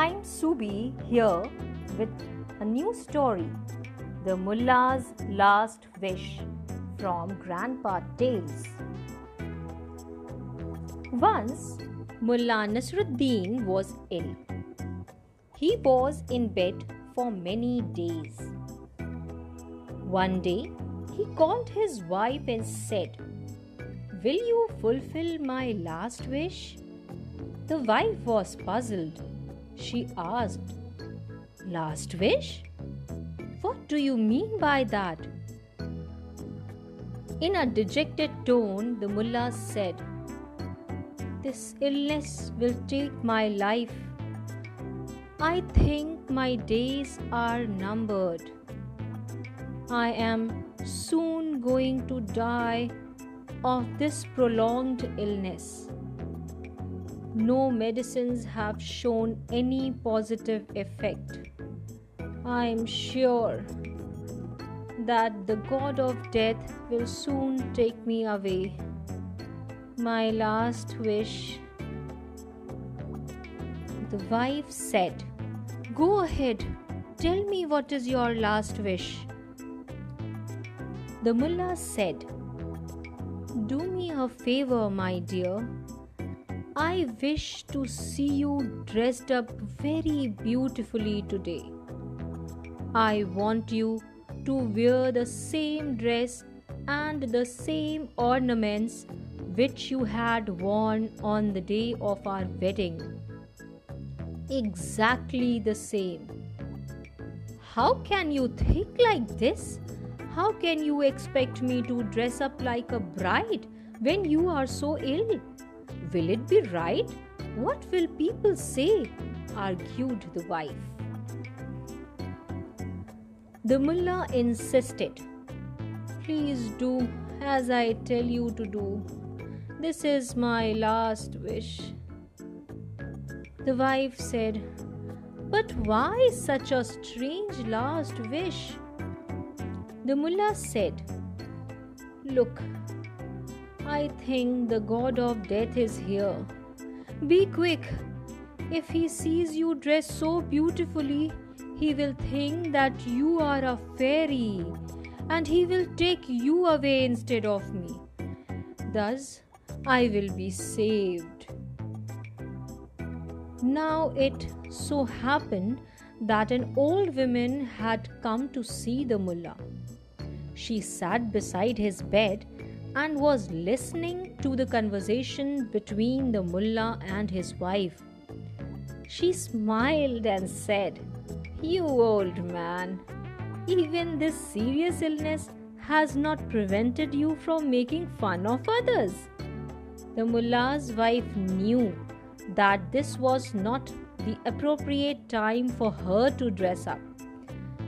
Subi here with a new story The Mullah's Last Wish from Grandpa Tales. Once, Mullah Nasruddin was ill. He was in bed for many days. One day, he called his wife and said, Will you fulfill my last wish? The wife was puzzled. She asked, Last wish? What do you mean by that? In a dejected tone, the mullah said, This illness will take my life. I think my days are numbered. I am soon going to die of this prolonged illness. No medicines have shown any positive effect. I am sure that the God of death will soon take me away. My last wish. The wife said, Go ahead, tell me what is your last wish. The mullah said, Do me a favor, my dear. I wish to see you dressed up very beautifully today. I want you to wear the same dress and the same ornaments which you had worn on the day of our wedding. Exactly the same. How can you think like this? How can you expect me to dress up like a bride when you are so ill? Will it be right? What will people say? argued the wife. The mullah insisted, Please do as I tell you to do. This is my last wish. The wife said, But why such a strange last wish? The mullah said, Look, I think the god of death is here. Be quick. If he sees you dressed so beautifully, he will think that you are a fairy and he will take you away instead of me. Thus, I will be saved. Now it so happened that an old woman had come to see the mullah. She sat beside his bed and was listening to the conversation between the mullah and his wife. She smiled and said, You old man, even this serious illness has not prevented you from making fun of others. The mullah's wife knew that this was not the appropriate time for her to dress up.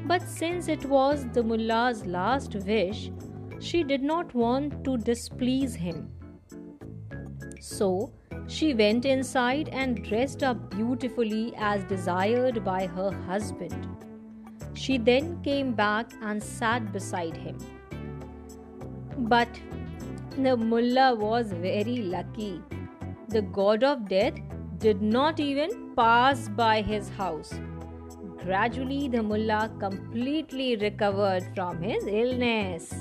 But since it was the mullah's last wish, she did not want to displease him. So, she went inside and dressed up beautifully as desired by her husband. She then came back and sat beside him. But the mullah was very lucky. The god of death did not even pass by his house. Gradually, the mullah completely recovered from his illness.